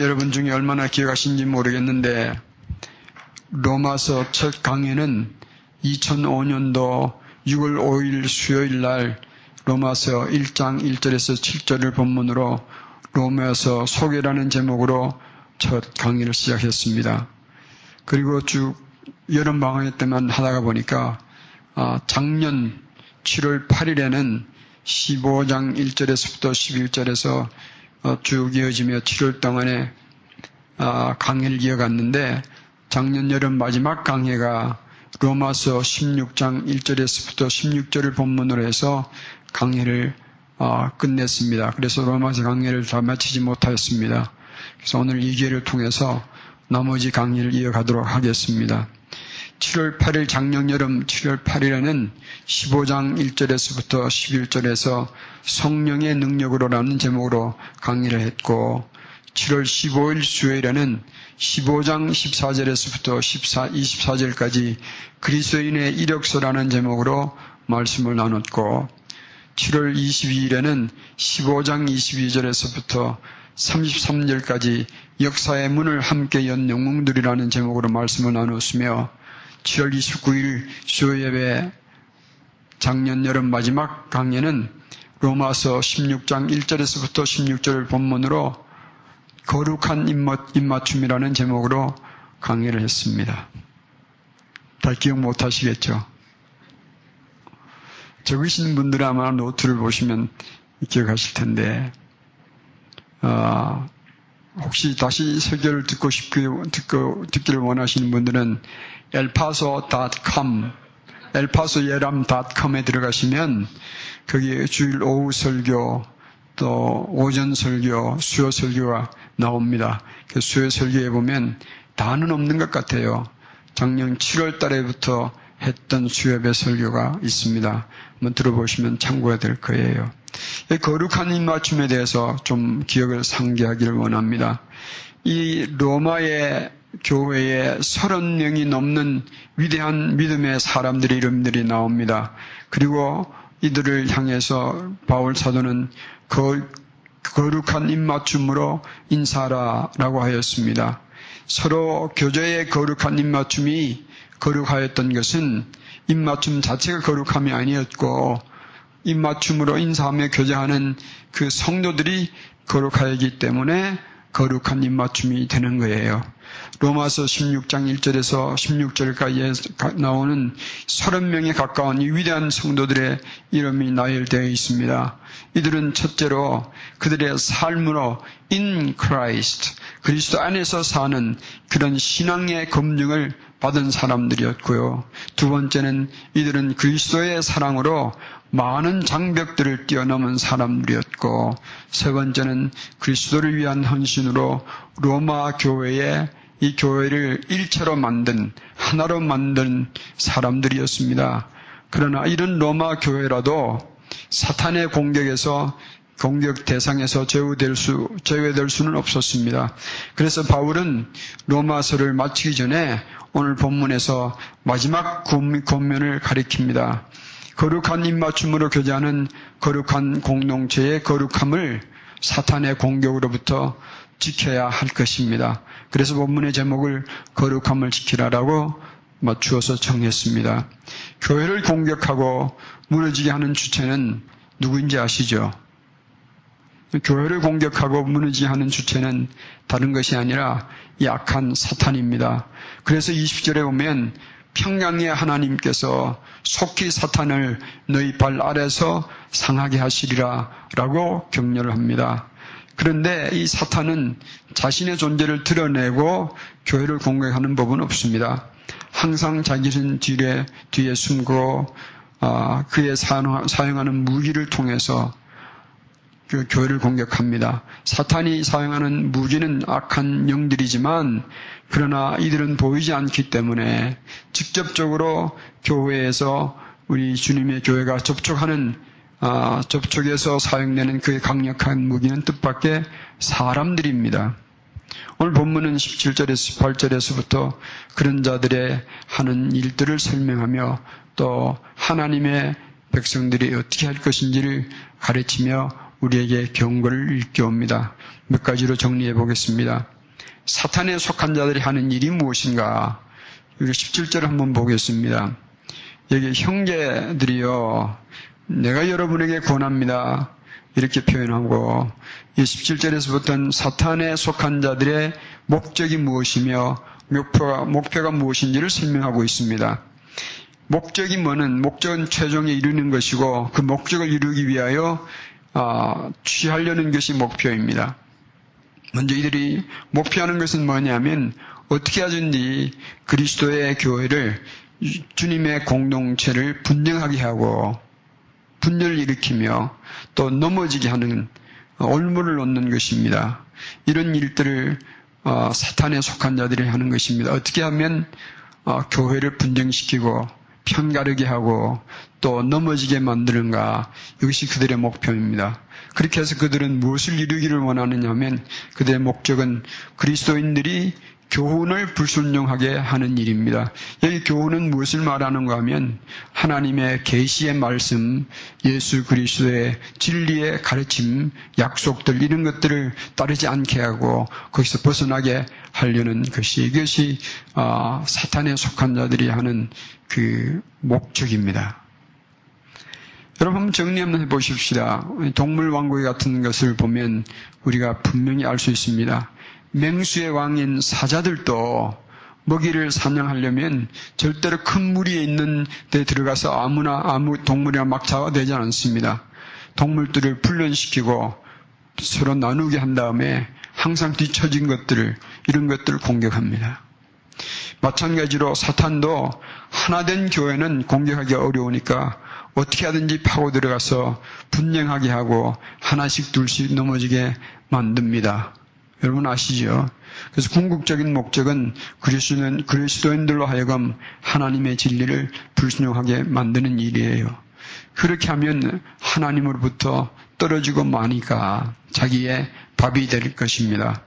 여러분 중에 얼마나 기억하신지 모르겠는데 로마서 첫 강해는 2005년도 6월 5일 수요일 날 로마서 1장 1절에서 7절을 본문으로 로마서 소개라는 제목으로 첫 강의를 시작했습니다. 그리고 쭉 여름 방학 때만 하다가 보니까 아, 작년 7월 8일에는 15장 1절에서부터 11절에서 어, 쭉 이어지며 7월 동안에 아, 강의를 이어갔는데 작년 여름 마지막 강의가 로마서 16장 1절에서부터 16절을 본문으로 해서 강의를 아, 끝냈습니다. 그래서 로마서 강의를 다 마치지 못하였습니다. 그래서 오늘 이 기회를 통해서 나머지 강의를 이어가도록 하겠습니다. 7월 8일 작년 여름 7월 8일에는 15장 1절에서부터 11절에서 성령의 능력으로라는 제목으로 강의를 했고 7월 15일 수요일에는 15장 14절에서부터 14, 24절까지 그리스도인의 이력서라는 제목으로 말씀을 나눴고 7월 22일에는 15장 22절에서부터 33절까지 역사의 문을 함께 연 영웅들이라는 제목으로 말씀을 나눴으며 7월 29일 수요예배 작년 여름 마지막 강의는 로마서 16장 1절에서부터 16절 본문으로 거룩한 입맞춤이라는 제목으로 강의를 했습니다. 다 기억 못 하시겠죠? 적으신 분들은 아마 노트를 보시면 기억하실 텐데, 어, 혹시 다시 설교를 듣고 싶기, 듣고, 듣기를 원하시는 분들은 elpaso.com, elpasoyeram.com에 들어가시면 거기에 주일 오후 설교, 또 오전 설교, 수요 설교가 나옵니다. 그 수요 설교에 보면 다는 없는 것 같아요. 작년 7월 달에부터 했던 수요배 설교가 있습니다. 한번 들어보시면 참고가 될 거예요. 거룩한 입맞춤에 대해서 좀 기억을 상기하기를 원합니다. 이 로마의 교회에 30명이 넘는 위대한 믿음의 사람들의 이름들이 나옵니다. 그리고 이들을 향해서 바울 사도는 그 거룩한 입맞춤으로 인사라라고 하였습니다. 서로 교제의 거룩한 입맞춤이 거룩하였던 것은 입맞춤 자체가 거룩함이 아니었고 입맞춤으로 인사하며 교제하는 그 성도들이 거룩하였기 때문에 거룩한 입맞춤이 되는 거예요. 로마서 16장 1절에서 16절까지 나오는 30명에 가까운 이 위대한 성도들의 이름이 나열되어 있습니다. 이들은 첫째로 그들의 삶으로 in Christ, 그리스도 안에서 사는 그런 신앙의 검증을 받은 사람들이었고요. 두 번째는 이들은 그리스도의 사랑으로 많은 장벽들을 뛰어넘은 사람들이었고, 세 번째는 그리스도를 위한 헌신으로 로마 교회에 이 교회를 일체로 만든, 하나로 만든 사람들이었습니다. 그러나 이런 로마 교회라도 사탄의 공격에서 공격 대상에서 제외될 수, 제외될 수는 없었습니다. 그래서 바울은 로마서를 마치기 전에 오늘 본문에서 마지막 권면을 가리킵니다. 거룩한 입맞춤으로 교제하는 거룩한 공동체의 거룩함을 사탄의 공격으로부터 지켜야 할 것입니다. 그래서 본문의 제목을 거룩함을 지키라라고 맞추어서 정했습니다. 교회를 공격하고 무너지게 하는 주체는 누구인지 아시죠? 교회를 공격하고 무너지게 하는 주체는 다른 것이 아니라 약한 사탄입니다. 그래서 20절에 보면 평양의 하나님께서 속히 사탄을 너희 발 아래서 상하게 하시리라 라고 격려를 합니다. 그런데 이 사탄은 자신의 존재를 드러내고 교회를 공격하는 법은 없습니다. 항상 자기는 뒤에, 뒤에 숨고 어, 그의 사용하는 무기를 통해서 그 교회를 공격합니다. 사탄이 사용하는 무기는 악한 영들이지만 그러나 이들은 보이지 않기 때문에 직접적으로 교회에서 우리 주님의 교회가 접촉하는 아, 접촉에서 사용되는 그 강력한 무기는 뜻밖의 사람들입니다. 오늘 본문은 17절에서 18절에서부터 그런 자들의 하는 일들을 설명하며 또 하나님의 백성들이 어떻게 할 것인지를 가르치며 우리에게 경고를 일깨웁니다. 몇 가지로 정리해 보겠습니다. 사탄에 속한 자들이 하는 일이 무엇인가? 우리 17절을 한번 보겠습니다. 여기 형제들이요, 내가 여러분에게 권합니다. 이렇게 표현하고, 이 17절에서부터는 사탄에 속한 자들의 목적이 무엇이며, 목표가, 목표가 무엇인지를 설명하고 있습니다. 목적이 뭐는, 목적은 최종에 이루는 것이고, 그 목적을 이루기 위하여, 어, 취하려는 것이 목표입니다. 먼저 이들이 목표하는 것은 뭐냐면, 어떻게 하든지 그리스도의 교회를 주님의 공동체를 분명하게 하고 분열을 일으키며 또 넘어지게 하는 올무를 놓는 것입니다. 이런 일들을 어, 사탄에 속한 자들이 하는 것입니다. 어떻게 하면 어, 교회를 분쟁시키고 편가르게 하고 또 넘어지게 만드는가 이것이 그들의 목표입니다. 그렇게 해서 그들은 무엇을 이루기를 원하느냐 하면 그들의 목적은 그리스도인들이 교훈을 불순종하게 하는 일입니다. 여기 교훈은 무엇을 말하는가 하면 하나님의 계시의 말씀, 예수 그리스도의 진리의 가르침, 약속들 이런 것들을 따르지 않게 하고 거기서 벗어나게 하려는 것이 이것이 어, 사탄에 속한 자들이 하는 그 목적입니다. 여러분 정리 한번 해보십시다. 동물 왕국의 같은 것을 보면 우리가 분명히 알 수 있습니다. 맹수의 왕인 사자들도 먹이를 사냥하려면 절대로 큰 무리에 있는 데 들어가서 아무나 아무 동물이나 막 잡아대지 않습니다. 동물들을 훈련시키고 서로 나누게 한 다음에 항상 뒤처진 것들을 이런 것들을 공격합니다. 마찬가지로 사탄도 하나된 교회는 공격하기 어려우니까 어떻게 하든지 파고 들어가서 분쟁하게 하고 하나씩 둘씩 넘어지게 만듭니다. 여러분 아시죠? 그래서 궁극적인 목적은 그리스도인, 그리스도인들로 하여금 하나님의 진리를 불순종하게 만드는 일이에요. 그렇게 하면 하나님으로부터 떨어지고 마니까 자기의 밥이 될 것입니다.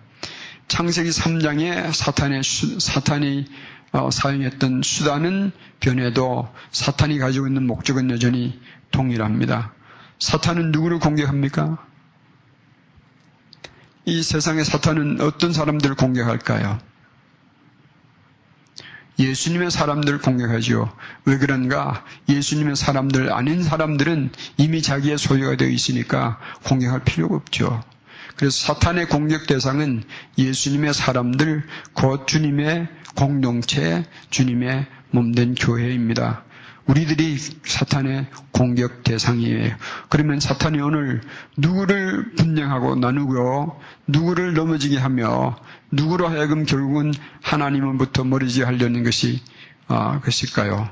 창세기 3장에 사탄의 사탄이 어, 사용했던 수단은 변해도 사탄이 가지고 있는 목적은 여전히 동일합니다. 사탄은 누구를 공격합니까? 이 세상의 사탄은 어떤 사람들을 공격할까요? 예수님의 사람들을 공격하지요. 왜 그런가? 예수님의 사람들 아닌 사람들은 이미 자기의 소유가 되어 있으니까 공격할 필요가 없죠. 그래서 사탄의 공격 대상은 예수님의 사람들, 곧 주님의 공동체, 주님의 몸된 교회입니다. 우리들이 사탄의 공격 대상이에요. 그러면 사탄이 오늘 누구를 분쟁하고 나누고 누구를 넘어지게 하며 누구로 하여금 결국은 하나님으로부터 멀어지게 하려는 것이 아, 것일까요?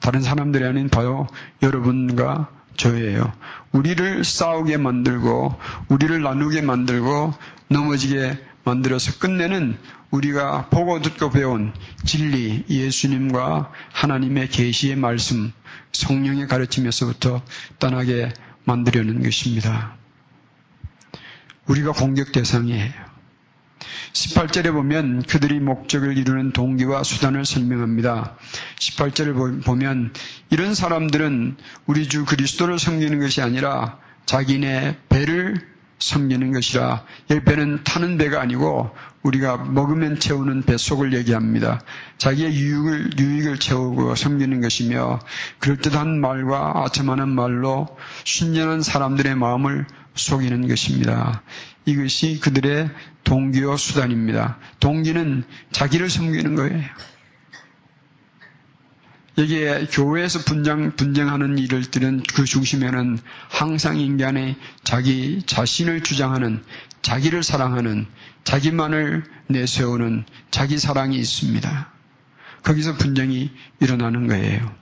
다른 사람들이 아닌 바로 여러분과 저예요. 우리를 싸우게 만들고 우리를 나누게 만들고 넘어지게 만들어서 끝내는 우리가 보고 듣고 배운 진리, 예수님과 하나님의 계시의 말씀, 성령의 가르침에서부터 떠나게 만들려는 것입니다. 우리가 공격 대상이에요. 18절에 보면 그들이 목적을 이루는 동기와 수단을 설명합니다. 18절을 보면 이런 사람들은 우리 주 그리스도를 섬기는 것이 아니라 자기네 배를 섬기는 것이라 이 배는 타는 배가 아니고 우리가 먹으면 채우는 뱃속을 얘기합니다. 자기의 유익을, 유익을 채우고 섬기는 것이며 그럴듯한 말과 아첨하는 말로 순전한 사람들의 마음을 속이는 것입니다. 이것이 그들의 동기와 수단입니다. 동기는 자기를 섬기는 거예요. 여기에 교회에서 분쟁, 분쟁하는 일들은 그 중심에는 항상 인간의 자기 자신을 주장하는, 자기를 사랑하는, 자기만을 내세우는 자기 사랑이 있습니다. 거기서 분쟁이 일어나는 거예요.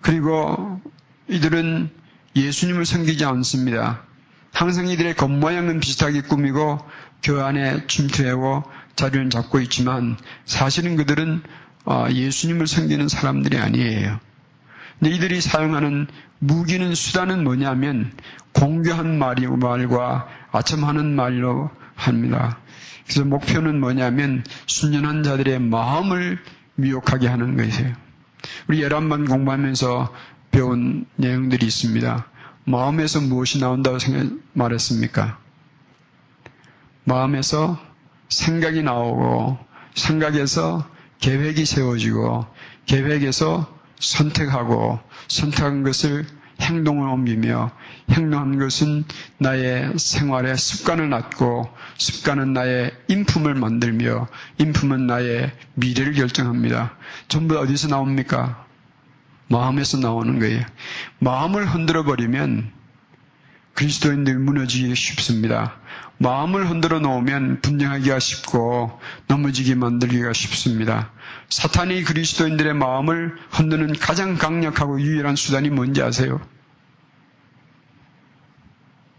그리고 이들은 예수님을 섬기지 않습니다. 항상 이들의 겉모양은 비슷하게 꾸미고 교회 안에 침투하고 자리를 잡고 있지만 사실은 그들은 어, 예수님을 섬기는 사람들이 아니에요. 근데 이들이 사용하는 무기는 수단은 뭐냐면 공교한 말이 말과 아첨하는 말로 합니다. 그래서 목표는 뭐냐면 순전한 자들의 마음을 미혹하게 하는 것이에요. 우리 열한번 공부하면서 배운 내용들이 있습니다. 마음에서 무엇이 나온다고 생각, 말했습니까? 마음에서 생각이 나오고 생각에서 계획이 세워지고 계획에서 선택하고 선택한 것을 행동을 옮기며 행동한 것은 나의 생활의 습관을 낳고 습관은 나의 인품을 만들며 인품은 나의 미래를 결정합니다. 전부 어디서 나옵니까? 마음에서 나오는 거예요. 마음을 흔들어 버리면 그리스도인들 무너지기 쉽습니다. 마음을 흔들어 놓으면 분쟁하기가 쉽고 넘어지게 만들기가 쉽습니다. 사탄이 그리스도인들의 마음을 흔드는 가장 강력하고 유일한 수단이 뭔지 아세요?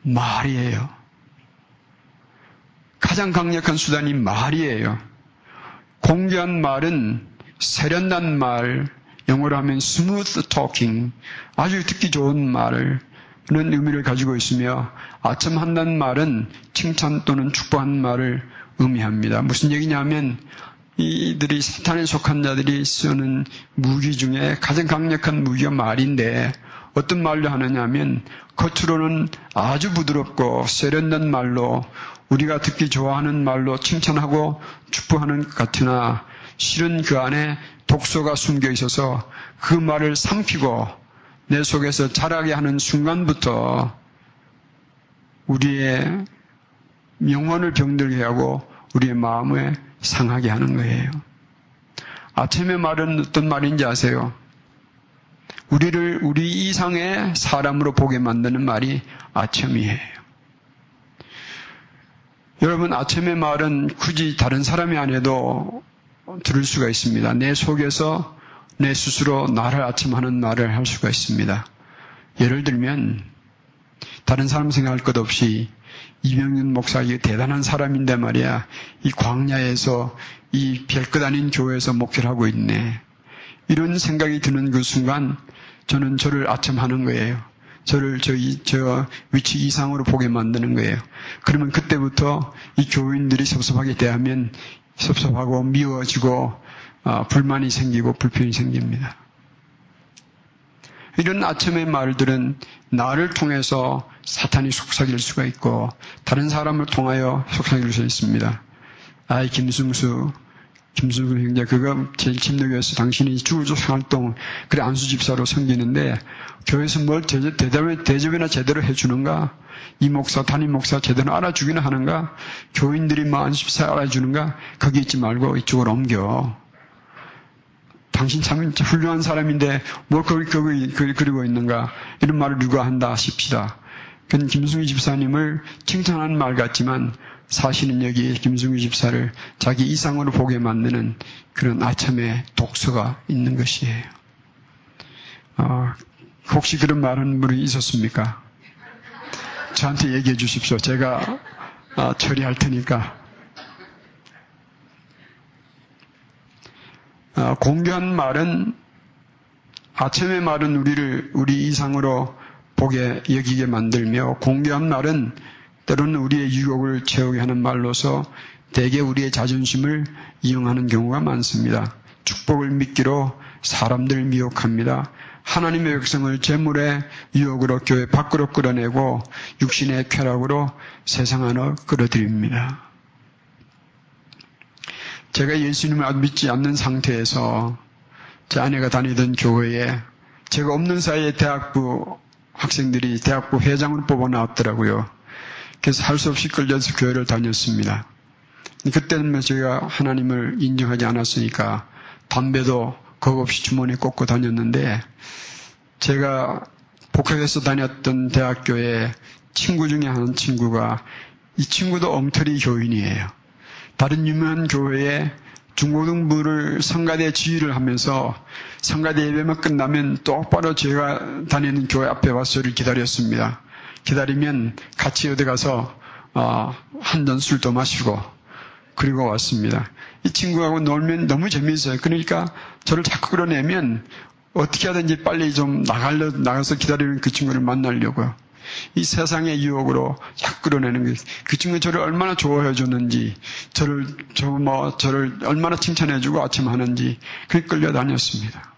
말이에요. 가장 강력한 수단이 말이에요. 공개한 말은 세련난 말, 영어로 하면 smooth talking, 아주 듣기 좋은 말을 는 의미를 가지고 있으며 아첨 한다는 말은 칭찬 또는 축복하는 말을 의미합니다. 무슨 얘기냐면 이들이 사탄에 속한 자들이 쓰는 무기 중에 가장 강력한 무기가 말인데 어떤 말로 하느냐면 겉으로는 아주 부드럽고 세련된 말로 우리가 듣기 좋아하는 말로 칭찬하고 축복하는 것 같으나 실은 그 안에 독소가 숨겨 있어서 그 말을 삼키고 내 속에서 자라게 하는 순간부터 우리의 영혼을 병들게 하고 우리의 마음을 상하게 하는 거예요. 아침의 말은 어떤 말인지 아세요? 우리를 우리 이상의 사람으로 보게 만드는 말이 아첨이에요. 여러분, 아첨의 말은 굳이 다른 사람이 아니어도 들을 수가 있습니다. 내 속에서 내 스스로 나를 아침하는 말을 할 수가 있습니다. 예를 들면 다른 사람 생각할 것 없이 이명윤 목사 이 대단한 사람인데 말이야 이 광야에서 이 별것 아닌 교회에서 목회를 하고 있네. 이런 생각이 드는 그 순간 저는 저를 아첨하는 거예요. 저를 저, 저 위치 이상으로 보게 만드는 거예요. 그러면 그때부터 이 교인들이 섭섭하게 대하면 섭섭하고 미워지고 어, 불만이 생기고 불편이 생깁니다. 이런 아침의 말들은 나를 통해서 사탄이 속삭일 수가 있고 다른 사람을 통하여 속삭일 수 있습니다. 아이 김승수 김승수 형제 그가 제일 침묵이었어. 당신이 주울조사 활동 그래 안수 집사로 섬기는데 교회에서 뭘 대접에, 대접이나 제대로 해주는가? 이 목사 담임 목사 제대로 알아주기는 하는가? 교인들이 뭐 안수 집사 알아주는가? 거기 있지 말고 이쪽으로 옮겨. 당신 참 훌륭한 사람인데 뭘 거기, 거기 그리고 있는가? 이런 말을 누가 한다 싶시다. 그건 김승희 집사님을 칭찬하는 말 같지만 사실은 여기 김승희 집사를 자기 이상으로 보게 만드는 그런 아첨의 독서가 있는 것이에요. 어, 혹시 그런 말은 분이 있었습니까? 저한테 얘기해 주십시오. 제가 어, 처리할 테니까. 공개한 말은 아첨의 말은 우리를 우리 이상으로 보게 여기게 만들며 공개한 말은 때로는 우리의 유혹을 채우게 하는 말로서 대개 우리의 자존심을 이용하는 경우가 많습니다. 축복을 믿기로 사람들 미혹합니다. 하나님의 백성을 재물의 유혹으로 교회 밖으로 끌어내고 육신의 쾌락으로 세상 안으로 끌어들입니다. 제가 예수님을 믿지 않는 상태에서 제 아내가 다니던 교회에 제가 없는 사이에 대학부 학생들이 대학부 회장을 뽑아 나왔더라고요. 그래서 할 수 없이 끌려서 교회를 다녔습니다. 그때는 제가 하나님을 인정하지 않았으니까 담배도 겁 없이 주머니에 꽂고 다녔는데 제가 복학해서 다녔던 대학교에 친구 중에 한 친구가 이 친구도 엉터리 교인이에요. 다른 유명한 교회에 중고등부를 성가대 지휘를 하면서 성가대 예배만 끝나면 똑바로 제가 다니는 교회 앞에 와서 저를 기다렸습니다. 기다리면 같이 어디 가서 어, 한잔 술도 마시고 그리고 왔습니다. 이 친구하고 놀면 너무 재미있어요. 그러니까 저를 자꾸 끌어내면 어떻게 하든지 빨리 좀 나갈려, 나가서 기다리는 그 친구를 만나려고요. 이 세상의 유혹으로 자꾸 끌어내는 것. 그 친구 저를 얼마나 좋아해 줬는지, 저를, 저 뭐, 저를 얼마나 칭찬해 주고 아침 하는지, 그게 끌려다녔습니다.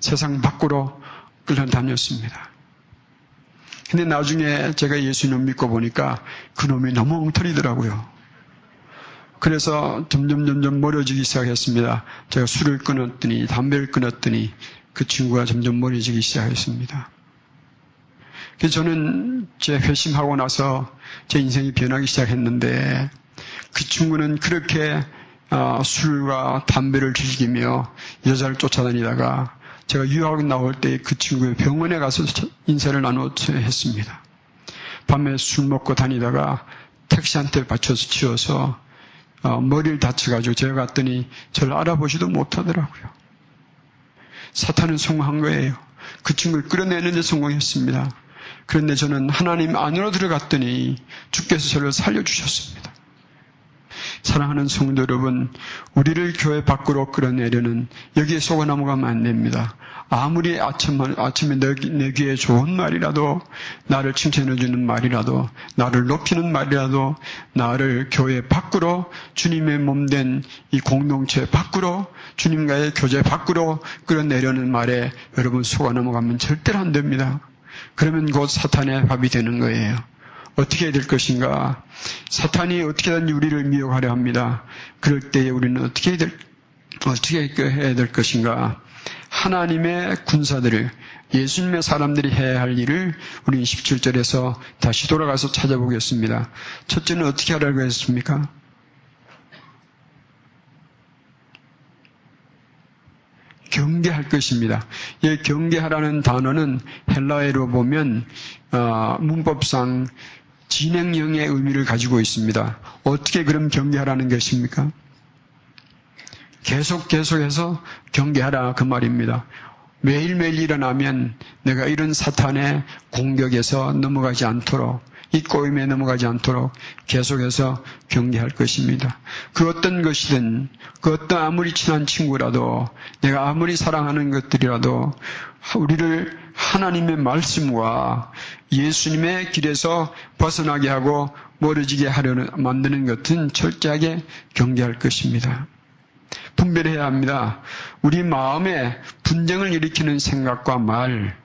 세상 밖으로 끌려다녔습니다. 근데 나중에 제가 예수님 믿고 보니까 그놈이 너무 엉터리더라고요. 그래서 점점 점점 멀어지기 시작했습니다. 제가 술을 끊었더니 담배를 끊었더니 그 친구가 점점 멀어지기 시작했습니다. 그래서 저는 제 회심하고 나서 제 인생이 변하기 시작했는데 그 친구는 그렇게 어, 술과 담배를 즐기며 여자를 쫓아다니다가 제가 유학 나올 때 그 친구의 병원에 가서 인사를 나누어 했습니다. 밤에 술 먹고 다니다가 택시한테 받쳐서 치워서 어, 머리를 다쳐가지고 제가 갔더니 저를 알아보지도 못하더라고요. 사탄은 성공한 거예요. 그 친구를 끌어내는 데 성공했습니다. 그런데 저는 하나님 안으로 들어갔더니 주께서 저를 살려주셨습니다. 사랑하는 성도 여러분, 우리를 교회 밖으로 끌어내려는 여기에 넘어가면 안 됩니다. 아무리 아침, 아침에 내, 내 귀에 좋은 말이라도, 나를 칭찬해주는 말이라도, 나를 높이는 말이라도, 나를 교회 밖으로, 주님의 몸 된 이 공동체 밖으로, 주님과의 교제 밖으로 끌어내려는 말에 여러분 속아 넘어가면 절대로 안 됩니다. 그러면 곧 사탄의 밥이 되는 거예요. 어떻게 해야 될 것인가? 사탄이 어떻게든 우리를 미혹하려 합니다. 그럴 때에 우리는 어떻게 될, 어떻게 해야 될 것인가? 하나님의 군사들을 예수님의 사람들이 해야 할 일을 우리는 17절에서 다시 돌아가서 찾아보겠습니다. 첫째는 어떻게 하라고 했습니까? 경계할 것입니다. 이 경계하라는 단어는 헬라어로 보면 어, 문법상 진행형의 의미를 가지고 있습니다. 어떻게 그럼 경계하라는 것입니까? 계속 계속해서 경계하라 그 말입니다. 매일매일 일어나면 내가 이런 사탄의 공격에서 넘어가지 않도록 이 꼬임에 넘어가지 않도록 계속해서 경계할 것입니다. 그 어떤 것이든 그 어떤 아무리 친한 친구라도 내가 아무리 사랑하는 것들이라도 우리를 하나님의 말씀과 예수님의 길에서 벗어나게 하고 멀어지게 하려는 만드는 것은 철저하게 경계할 것입니다. 분별해야 합니다. 우리 마음에 분쟁을 일으키는 생각과 말,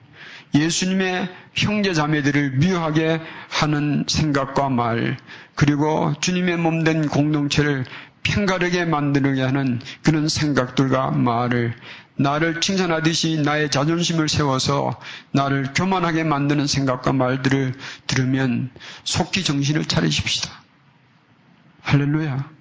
예수님의 형제 자매들을 미워하게 하는 생각과 말, 그리고 주님의 몸된 공동체를 편가르게 만들게 하는 그런 생각들과 말을 나를 칭찬하듯이 나의 자존심을 세워서 나를 교만하게 만드는 생각과 말들을 들으면 속히 정신을 차리십시다. 할렐루야.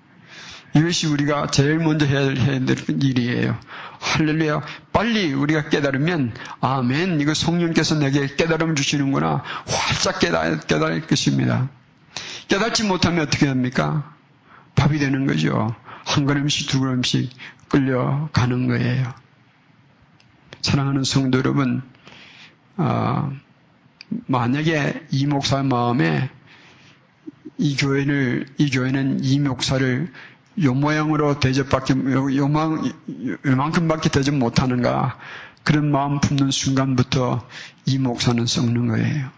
이것이 우리가 제일 먼저 해야, 될 일이에요. 할렐루야. 빨리 우리가 깨달으면, 아멘. 이거 성령께서 내게 깨달음을 주시는구나. 활짝 깨달, 깨달을 것입니다. 깨닫지 못하면 어떻게 됩니까? 밥이 되는 거죠. 한 걸음씩 두 걸음씩 끌려가는 거예요. 사랑하는 성도 여러분, 어, 만약에 이 목사 마음에 이 교회를, 이 교회는 이 목사를 요 모양으로 대접받기, 요만, 요만큼밖에 대접 못하는가. 그런 마음 품는 순간부터 이 목사는 썩는 거예요.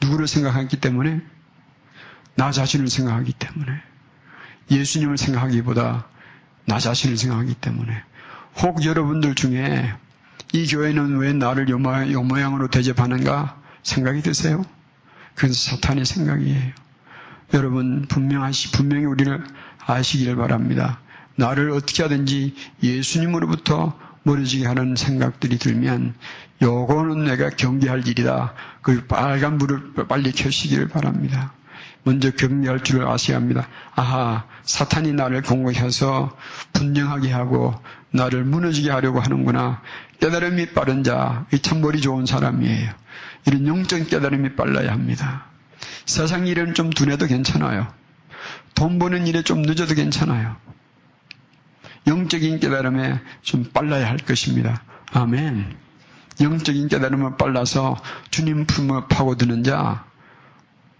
누구를 생각하기 때문에? 나 자신을 생각하기 때문에. 예수님을 생각하기보다 나 자신을 생각하기 때문에. 혹 여러분들 중에 이 교회는 왜 나를 요, 모양으로 대접하는가 생각이 드세요? 그건 사탄의 생각이에요. 여러분 분명하시 분명히 우리를 아시기를 바랍니다. 나를 어떻게 하든지 예수님으로부터 멀어지게 하는 생각들이 들면 요거는 내가 경계할 일이다. 그 빨간 불을 빨리 켜시기를 바랍니다. 먼저 경계할 줄을 아셔야 합니다. 아하, 사탄이 나를 공격해서 분명하게 하고 나를 무너지게 하려고 하는구나. 깨달음이 빠른 자, 이 참 머리 좋은 사람이에요. 이런 영적 깨달음이 빨라야 합니다. 세상 일은 좀 둔해도 괜찮아요. 돈 버는 일에 좀 늦어도 괜찮아요. 영적인 깨달음에 좀 빨라야 할 것입니다. 아멘. 영적인 깨달음을 빨라서 주님 품을 파고드는 자,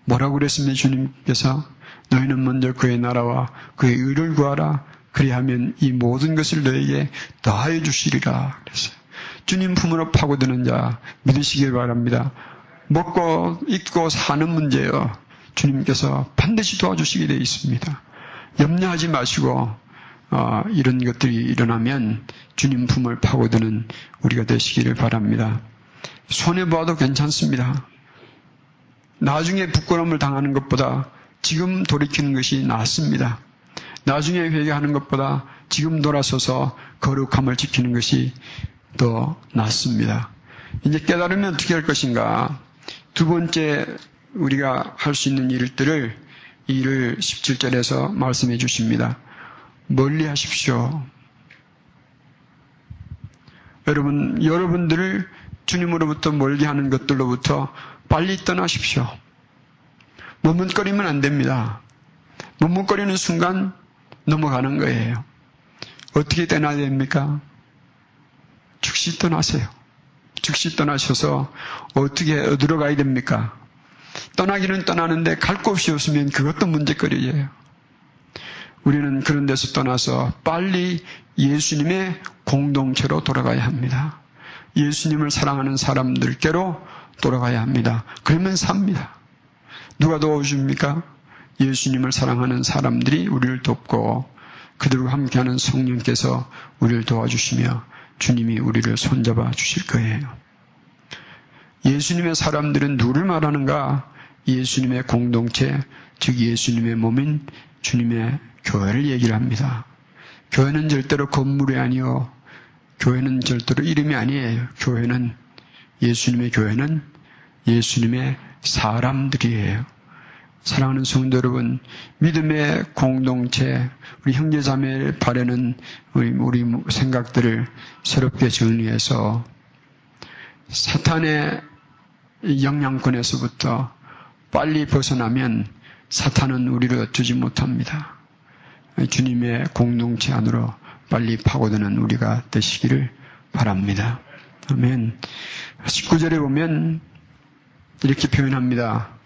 뭐라고 그랬습니까? 주님께서 너희는 먼저 그의 나라와 그의 의를 구하라. 그리하면 이 모든 것을 너에게 더하여 주시리라. 그랬어요. 주님 품으로 파고드는 자 믿으시길 바랍니다. 먹고 입고 사는 문제요. 주님께서 반드시 도와주시게 되어 있습니다. 염려하지 마시고 어, 이런 것들이 일어나면 주님 품을 파고드는 우리가 되시기를 바랍니다. 손해 보아도 괜찮습니다. 나중에 부끄러움을 당하는 것보다 지금 돌이키는 것이 낫습니다. 나중에 회개하는 것보다 지금 돌아서서 거룩함을 지키는 것이 더 낫습니다. 이제 깨달으면 어떻게 할 것인가? 두 번째 우리가 할 수 있는 일들을 이를 17절에서 말씀해 주십니다. 멀리 하십시오. 여러분, 여러분들을 주님으로부터 멀게 하는 것들로부터 빨리 떠나십시오. 머뭇거리면 안 됩니다. 머뭇거리는 순간 넘어가는 거예요. 어떻게 떠나야 됩니까? 즉시 떠나세요. 즉시 떠나셔서 어떻게 어디로 가야 됩니까? 떠나기는 떠나는데 갈 곳이 없으면 그것도 문제거리예요. 우리는 그런 데서 떠나서 빨리 예수님의 공동체로 돌아가야 합니다. 예수님을 사랑하는 사람들께로 돌아가야 합니다. 그러면 삽니다. 누가 도와줍니까? 예수님을 사랑하는 사람들이 우리를 돕고 그들과 함께하는 성령께서 우리를 도와주시며 주님이 우리를 손잡아 주실 거예요. 예수님의 사람들은 누를 말하는가? 예수님의 공동체, 즉 예수님의 몸인 주님의 교회를 얘기를 합니다. 교회는 절대로 건물이 아니요. 교회는 절대로 이름이 아니에요. 교회는 예수님의 교회는 예수님의 사람들이에요. 사랑하는 성도 여러분, 믿음의 공동체, 우리 형제자매를 바라는 우리, 우리 생각들을 새롭게 정리해서 사탄의 영향권에서부터 빨리 벗어나면 사탄은 우리를 어쩌지 못합니다. 주님의 공동체 안으로 빨리 파고드는 우리가 되시기를 바랍니다. 아멘. 19절에 보면 이렇게 표현합니다.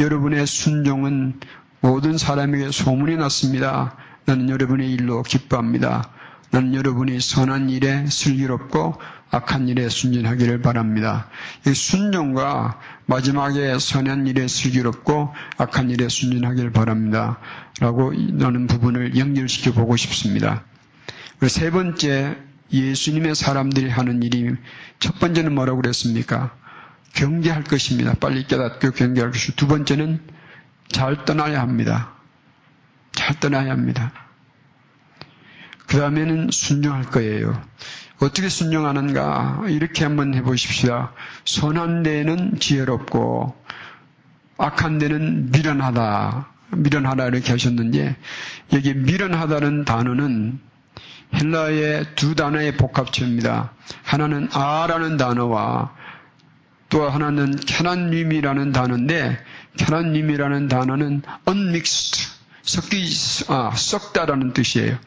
여러분의 순종은 모든 사람에게 소문이 났습니다. 나는 여러분의 일로 기뻐합니다. 나는 여러분이 선한 일에 슬기롭고 악한 일에 순진하기를 바랍니다. 이 순종과 마지막에 선한 일에 슬기롭고 악한 일에 순진하기를 바랍니다. 라고 나는 부분을 연결시켜 보고 싶습니다. 세 번째, 예수님의 사람들이 하는 일이 첫 번째는 뭐라고 그랬습니까? 경계할 것입니다. 빨리 깨닫고 경계할 것이고 두 번째는 잘 떠나야 합니다. 잘 떠나야 합니다. 그 다음에는 순종할 거예요. 어떻게 순종하는가? 이렇게 한번 해보십시다. 선한 데에는 지혜롭고, 악한 데는 미련하다. 미련하다 이렇게 하셨는데, 여기 미련하다는 단어는 헬라의 두 단어의 복합체입니다. 하나는 아라는 단어와 또 하나는 캐난님이라는 단어인데, 캐난님이라는 단어는 unmixed, 섞이, 아, 썩다라는 뜻이에요.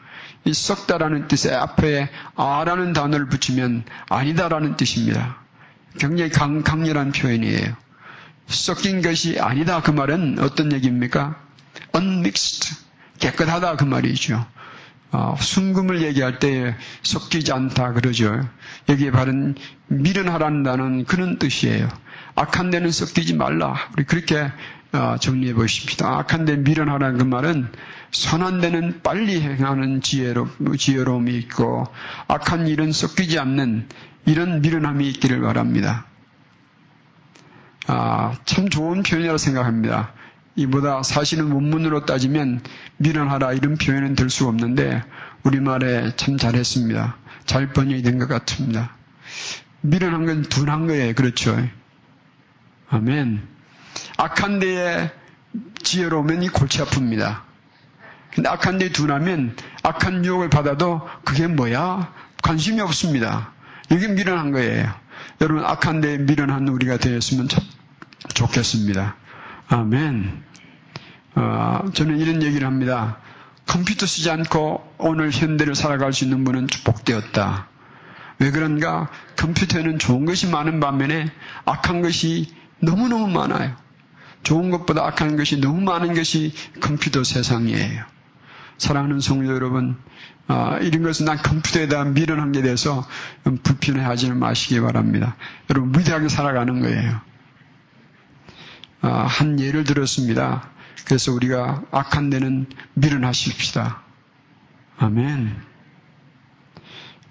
이 썩다라는 뜻에 앞에 아라는 단어를 붙이면 아니다라는 뜻입니다. 굉장히 강, 강렬한 표현이에요. 섞인 것이 아니다 그 말은 어떤 얘기입니까? unmixed 깨끗하다 그 말이죠. 어, 순금을 얘기할 때 섞이지 않다 그러죠. 여기에 바른 미련하라는 단어는 그런 뜻이에요. 악한 데는 섞이지 말라. 우리 그렇게 어, 정리해 보십시다. 악한 데 미련하라는 그 말은 선한 데는 빨리 행하는 지혜로, 지혜로움이 있고 악한 일은 섞이지 않는 이런 미련함이 있기를 바랍니다. 아, 참 좋은 표현이라고 생각합니다. 이보다 사실은 원문으로 따지면 미련하라 이런 표현은 될수 없는데 우리말에 참 잘했습니다. 잘 번역이 된 것 같습니다. 미련한 건 둔한 거예요. 그렇죠. 아멘. 악한 데에 지혜로우면 이 골치 아픕니다. 근데 악한 데 둔하면 악한 유혹을 받아도 그게 뭐야? 관심이 없습니다. 이게 미련한 거예요. 여러분 악한 데 미련한 우리가 되었으면 참 좋겠습니다. 아멘. 어, 저는 이런 얘기를 합니다. 컴퓨터 쓰지 않고 오늘 현대를 살아갈 수 있는 분은 축복되었다. 왜 그런가? 컴퓨터에는 좋은 것이 많은 반면에 악한 것이 너무너무 많아요. 좋은 것보다 악한 것이 너무 많은 것이 컴퓨터 세상이에요. 사랑하는 성도 여러분, 아, 이런 것은 난 컴퓨터에 대한 미련한 게 돼서 불편해하지 마시기 바랍니다. 여러분, 위대하게 살아가는 거예요. 아, 한 예를 들었습니다. 그래서 우리가 악한 데는 미련하십시다. 아멘.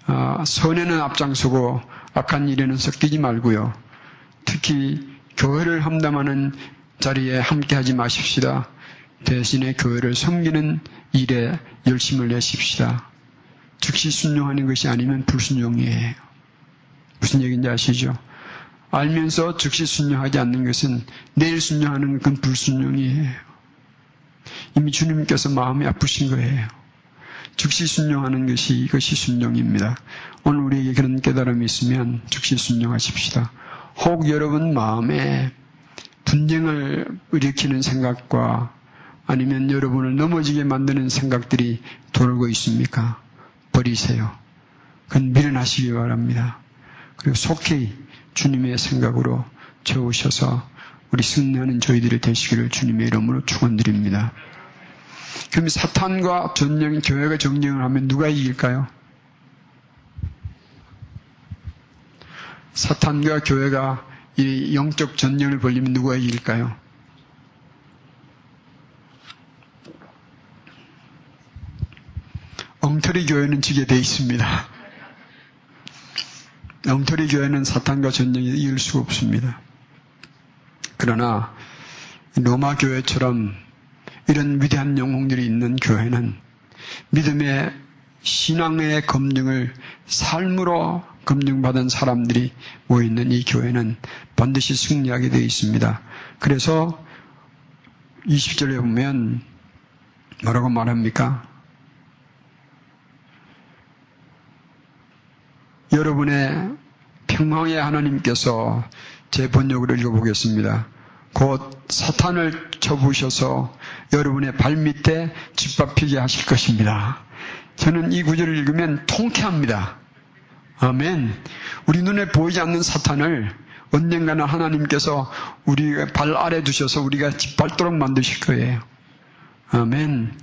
아, 선에는 앞장서고 악한 일에는 섞이지 말고요. 특히 교회를 함담하는 자리에 함께 하지 마십시다. 대신에 교회를 섬기는 일에 열심을 내십시다. 즉시 순종하는 것이 아니면 불순종이에요. 무슨 얘기인지 아시죠? 알면서 즉시 순종하지 않는 것은 내일 순종하는 것은 불순종이에요. 이미 주님께서 마음이 아프신 거예요. 즉시 순종하는 것이 이것이 순종입니다. 오늘 우리에게 그런 깨달음이 있으면 즉시 순종하십시다. 혹 여러분 마음에 분쟁을 일으키는 생각과 아니면 여러분을 넘어지게 만드는 생각들이 돌고 있습니까? 버리세요. 그건 밀어나시기 바랍니다. 그리고 속히 주님의 생각으로 채우셔서 우리 승리하는 저희들이 되시기를 주님의 이름으로 축원드립니다. 그럼 사탄과 전쟁, 교회가 정쟁을 하면 누가 이길까요? 사탄과 교회가 이 영적 전쟁을 벌리면 누가 이길까요? 엉터리 교회는 지게 돼 있습니다. 엉터리 교회는 사탄과 전쟁에 이길 수 없습니다. 그러나 로마 교회처럼 이런 위대한 영웅들이 있는 교회는 믿음의 신앙의 검증을 삶으로 검증받은 사람들이 모여있는 이 교회는 반드시 승리하게 되어 있습니다. 그래서 20절에 보면 뭐라고 말합니까? 여러분의 평강의 하나님께서 제 번역으로 읽어보겠습니다. 곧 사탄을 쳐부셔서 여러분의 발밑에 짓밟히게 하실 것입니다. 저는 이 구절을 읽으면 통쾌합니다. 아멘. 우리 눈에 보이지 않는 사탄을 언젠가는 하나님께서 우리 발 아래 두셔서 우리가 짓밟도록 만드실 거예요. 아멘.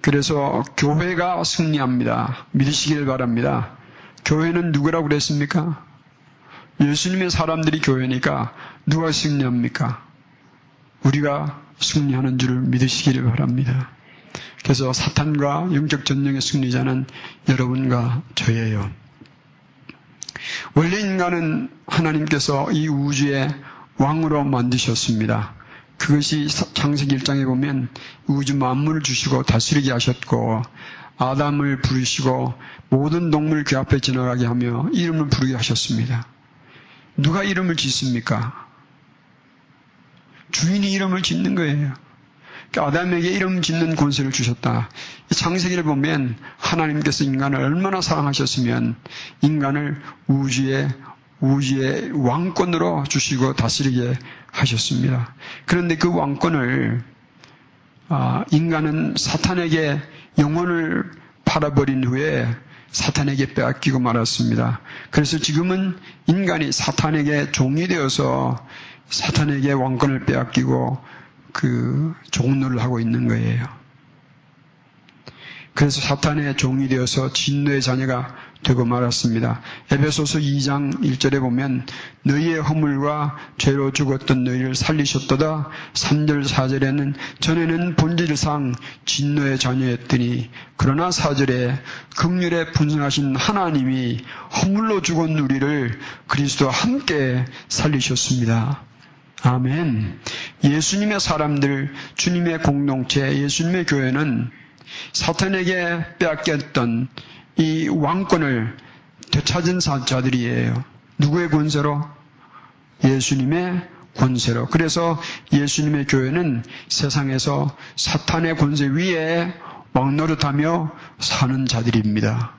그래서 교회가 승리합니다. 믿으시길 바랍니다. 교회는 누구라고 그랬습니까? 예수님의 사람들이 교회니까 누가 승리합니까? 우리가 승리하는 줄을 믿으시기를 바랍니다. 그래서 사탄과 영적 전쟁의 승리자는 여러분과 저예요. 원래 인간은 하나님께서 이 우주의 왕으로 만드셨습니다. 그것이 창세기 1장에 보면 우주 만물을 주시고 다스리게 하셨고 아담을 부르시고 모든 동물 그 앞에 지나가게 하며 이름을 부르게 하셨습니다. 누가 이름을 짓습니까? 주인이 이름을 짓는 거예요. 그러니까 아담에게 이름 짓는 권세를 주셨다. 창세기를 보면 하나님께서 인간을 얼마나 사랑하셨으면 인간을 우주의 우주의 왕권으로 주시고 다스리게 하셨습니다. 그런데 그 왕권을 아, 인간은 사탄에게 영혼을 팔아버린 후에 사탄에게 빼앗기고 말았습니다. 그래서 지금은 인간이 사탄에게 종이 되어서 사탄에게 왕권을 빼앗기고 그 종노를 하고 있는 거예요. 그래서 사탄의 종이 되어서 진노의 자녀가 되고 말았습니다. 에베소서 2장 1절에 보면 너희의 허물과 죄로 죽었던 너희를 살리셨도다. 3절 4절에는 전에는 본질상 진노의 자녀였더니 그러나 4절에 극률에 분성하신 하나님이 허물로 죽은 우리를 그리스도와 함께 살리셨습니다. 아멘. 예수님의 사람들, 주님의 공동체, 예수님의 교회는 사탄에게 빼앗겼던 이 왕권을 되찾은 자들이에요. 누구의 권세로? 예수님의 권세로. 그래서 예수님의 교회는 세상에서 사탄의 권세 위에 왕노릇하며 사는 자들입니다.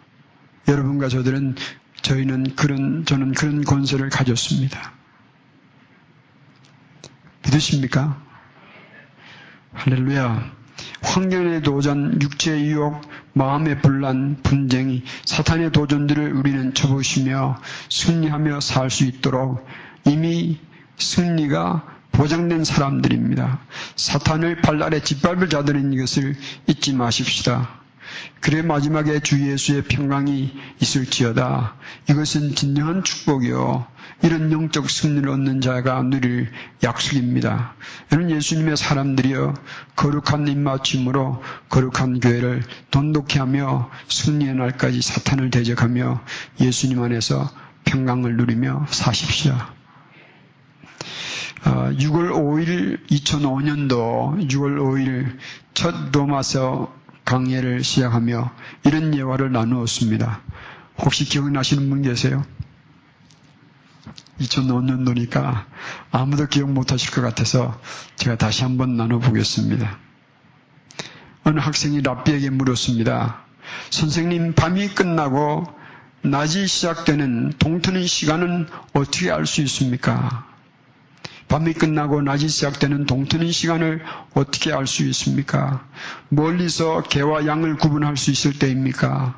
여러분과 저들은 저희는 그런 저는 그런 권세를 가졌습니다. 믿으십니까? 할렐루야. 환경의 도전, 육체의 유혹, 마음의 분란, 분쟁이 사탄의 도전들을 우리는 쳐보시며 승리하며 살 수 있도록 이미 승리가 보장된 사람들입니다. 사탄을 발 아래 짓밟을 자들인 것을 잊지 마십시다. 그래 마지막에 주 예수의 평강이 있을지어다. 이것은 진정한 축복이요. 이런 영적 승리를 얻는 자가 누릴 약속입니다. 이런 예수님의 사람들이여 거룩한 입맞춤으로 거룩한 교회를 돈독히 하며 승리의 날까지 사탄을 대적하며 예수님 안에서 평강을 누리며 사십시오. 6월 5일 2005년도 6월 5일 첫 로마서 강해를 시작하며 이런 예화를 나누었습니다. 혹시 기억나시는 분 계세요? 2005년도니까 아무도 기억 못 하실 것 같아서 제가 다시 한번 나눠보겠습니다. 어느 학생이 랍비에게 물었습니다. 선생님, 밤이 끝나고 낮이 시작되는 동트는 시간은 어떻게 알 수 있습니까? 밤이 끝나고 낮이 시작되는 동트는 시간을 어떻게 알 수 있습니까? 멀리서 개와 양을 구분할 수 있을 때입니까?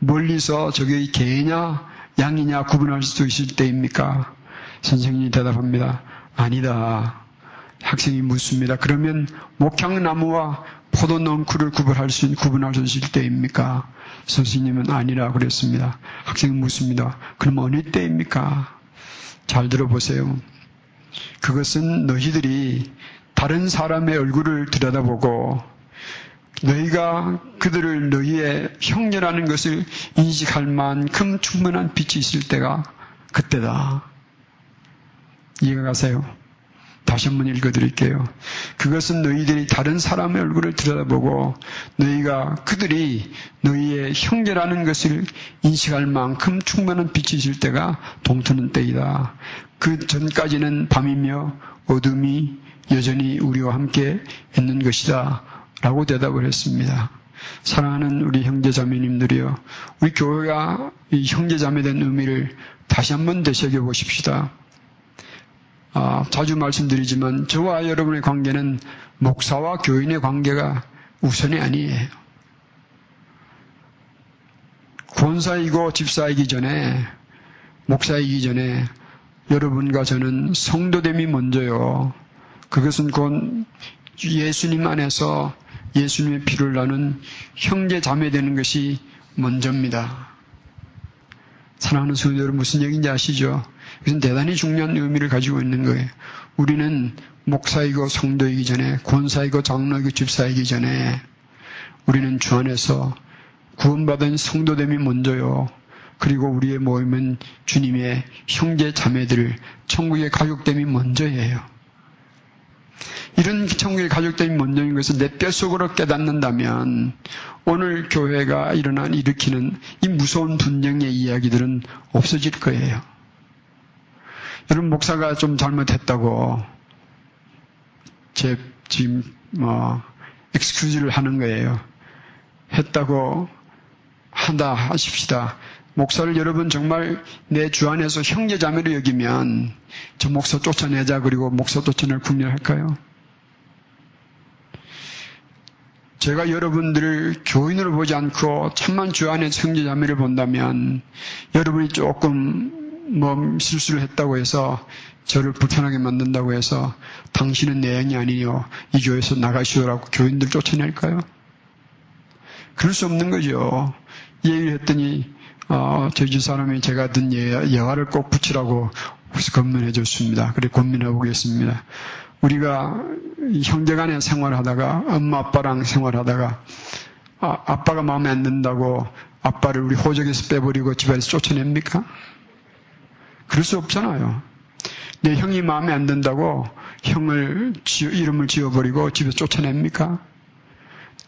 멀리서 저게 개냐 양이냐 구분할 수 있을 때입니까? 선생님이 대답합니다. 아니다. 학생이 묻습니다. 그러면 목향나무와 포도농쿨을 구분할 수, 구분할 수 있을 때입니까? 선생님은 아니라 그랬습니다. 학생이 묻습니다. 그럼 어느 때입니까? 잘 들어보세요. 그것은 너희들이 다른 사람의 얼굴을 들여다보고 너희가 그들을 너희의 형제라는 것을 인식할 만큼 충분한 빛이 있을 때가 그때다. 이해가 가세요? 다시 한번 읽어드릴게요. 그것은 너희들이 다른 사람의 얼굴을 들여다보고 너희가 그들이 너희의 형제라는 것을 인식할 만큼 충분한 빛이 있을 때가 동트는 때이다. 그 전까지는 밤이며 어둠이 여전히 우리와 함께 있는 것이다. 라고 대답을 했습니다. 사랑하는 우리 형제 자매님들이요. 우리 교회가 이 형제 자매된 의미를 다시 한번 되새겨 보십시다. 아, 자주 말씀드리지만 저와 여러분의 관계는 목사와 교인의 관계가 우선이 아니에요. 권사이고 집사이기 전에 목사이기 전에 여러분과 저는 성도됨이 먼저요. 그것은 곧 예수님 안에서 예수님의 피를 나는 형제 자매 되는 것이 먼저입니다. 사랑하는 성도 여러분 무슨 얘기인지 아시죠? 이것은 대단히 중요한 의미를 가지고 있는 거예요. 우리는 목사이고 성도이기 전에 권사이고 장로이고 집사이기 전에 우리는 주 안에서 구원받은 성도됨이 먼저요. 그리고 우리의 모임은 주님의 형제 자매들 천국의 가족됨이 먼저예요. 이런 천국의 가족됨이 먼저인 것을 내 뼛속으로 깨닫는다면 오늘 교회가 일어난 일으키는 이 무서운 분쟁의 이야기들은 없어질 거예요. 여러분 목사가 좀 잘못했다고 제 지금 뭐 엑스큐즈를 하는 거예요. 했다고 한다 하십시다. 목사를 여러분 정말 내 주 안에서 형제 자매로 여기면 저 목사 쫓아내자 그리고 목사 쫓아낼 국리할까요? 제가 여러분들을 교인으로 보지 않고 참만 주 안에 형제 자매를 본다면 여러분이 조금 뭐 실수를 했다고 해서 저를 불편하게 만든다고 해서 당신은 내 영이 아니요 이 교회에서 나가시오라고 교인들 쫓아낼까요? 그럴 수 없는 거죠. 얘기를 했더니 어, 저희 사람이 제가 든 예, 화를 꼭 붙이라고 검문해 줬습니다. 그래 고민해 보겠습니다. 우리가 형제간에 생활하다가 엄마 아빠랑 생활하다가 아, 아빠가 마음에 안 든다고 아빠를 우리 호적에서 빼버리고 집에서 쫓아냅니까? 그럴 수 없잖아요. 내 형이 마음에 안 든다고 형을 지어, 이름을 지어버리고 집에서 쫓아냅니까?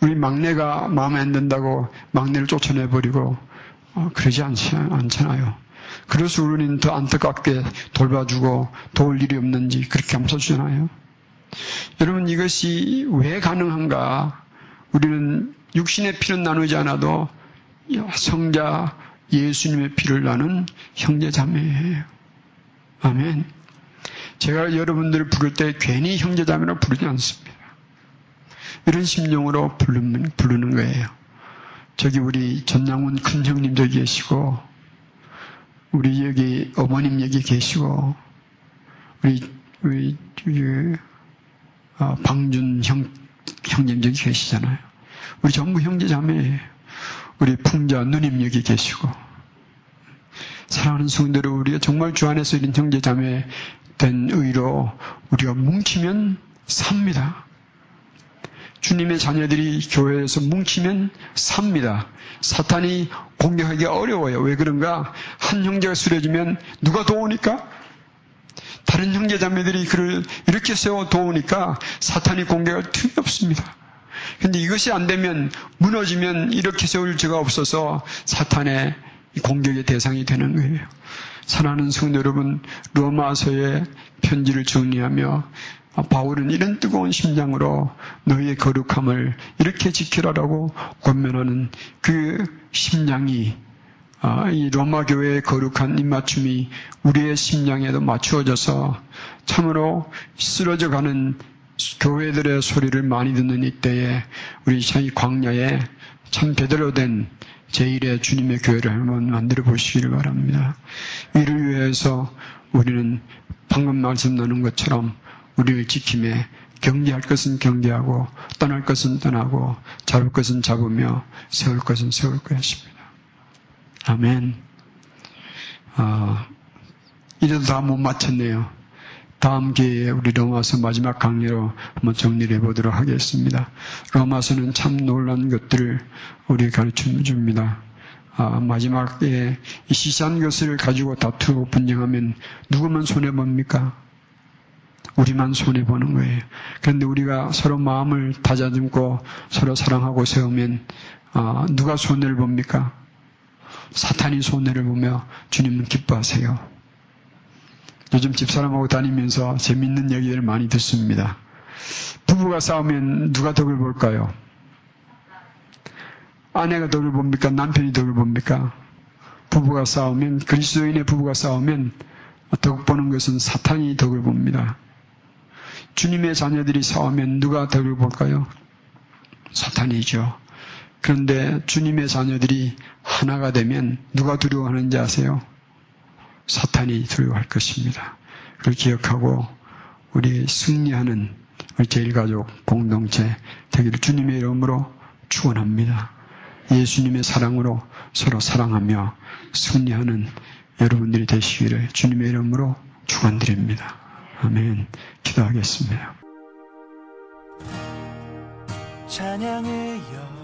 우리 막내가 마음에 안 든다고 막내를 쫓아내버리고 어, 그러지 않지, 않잖아요. 그래서 우리는 더 안타깝게 돌봐주고 도울 일이 없는지 그렇게 감싸주잖아요. 여러분 이것이 왜 가능한가? 우리는 육신의 피는 나누지 않아도 성자 예수님의 피를 나는 형제 자매예요. 아멘. 제가 여러분들을 부를 때 괜히 형제 자매로 부르지 않습니다. 이런 심령으로 부르는 거예요. 저기 우리 전양훈 큰 형님도 계시고, 우리 여기 어머님 여기 계시고, 우리, 우리, 우리 어, 방준 형, 형님 여기 계시잖아요. 우리 전부 형제 자매예요. 우리 풍자 누님 여기 계시고 사랑하는 성도들 우리가 정말 주 안에서 이런 형제 자매 된 의로 우리가 뭉치면 삽니다. 주님의 자녀들이 교회에서 뭉치면 삽니다. 사탄이 공격하기 어려워요. 왜 그런가? 한 형제가 쓰러지면 누가 도우니까? 다른 형제 자매들이 그를 이렇게 세워 도우니까 사탄이 공격할 틈이 없습니다. 근데 이것이 안 되면 무너지면 이렇게 세울 죄가 없어서 사탄의 공격의 대상이 되는 거예요. 사랑하는 성도 여러분, 로마서의 편지를 정리하며 바울은 이런 뜨거운 심장으로 너희의 거룩함을 이렇게 지키라라고 권면하는 그 심장이 아, 이 로마 교회의 거룩한 입맞춤이 우리의 심장에도 맞추어져서 참으로 쓰러져 가는 교회들의 소리를 많이 듣는 이때에 우리 이 광야에 참 제대로 된 제1의 주님의 교회를 한번 만들어 보시기를 바랍니다. 이를 위해서 우리는 방금 말씀 나눈 것처럼 우리를 지킴에 경계할 것은 경계하고 떠날 것은 떠나고 잡을 것은 잡으며 세울 것은 세울 것입니다. 아멘. 아, 이래도 다못 맞췄네요. 다음 기회에 우리 로마서 마지막 강의로 한번 정리를 해보도록 하겠습니다. 로마서는 참 놀란 것들을 우리 가르쳐 줍니다. 아, 마지막에 이 시시한 것을 가지고 다투고 분쟁하면 누구만 손해봅니까? 우리만 손해보는 거예요. 그런데 우리가 서로 마음을 다잡고 서로 사랑하고 세우면 아, 누가 손해를 봅니까? 사탄이 손해를 보며 주님은 기뻐하세요. 요즘 집사람하고 다니면서 재밌는 얘기를 많이 듣습니다. 부부가 싸우면 누가 덕을 볼까요? 아내가 덕을 봅니까? 남편이 덕을 봅니까? 부부가 싸우면, 그리스도인의 부부가 싸우면 덕 보는 것은 사탄이 덕을 봅니다. 주님의 자녀들이 싸우면 누가 덕을 볼까요? 사탄이죠. 그런데 주님의 자녀들이 하나가 되면 누가 두려워하는지 아세요? 사탄이 두려워할 것입니다. 그걸 기억하고 우리 승리하는 우리 제일가족 공동체 되기를 주님의 이름으로 축원합니다. 예수님의 사랑으로 서로 사랑하며 승리하는 여러분들이 되시기를 주님의 이름으로 축원드립니다. 아멘. 기도하겠습니다. 찬양의 여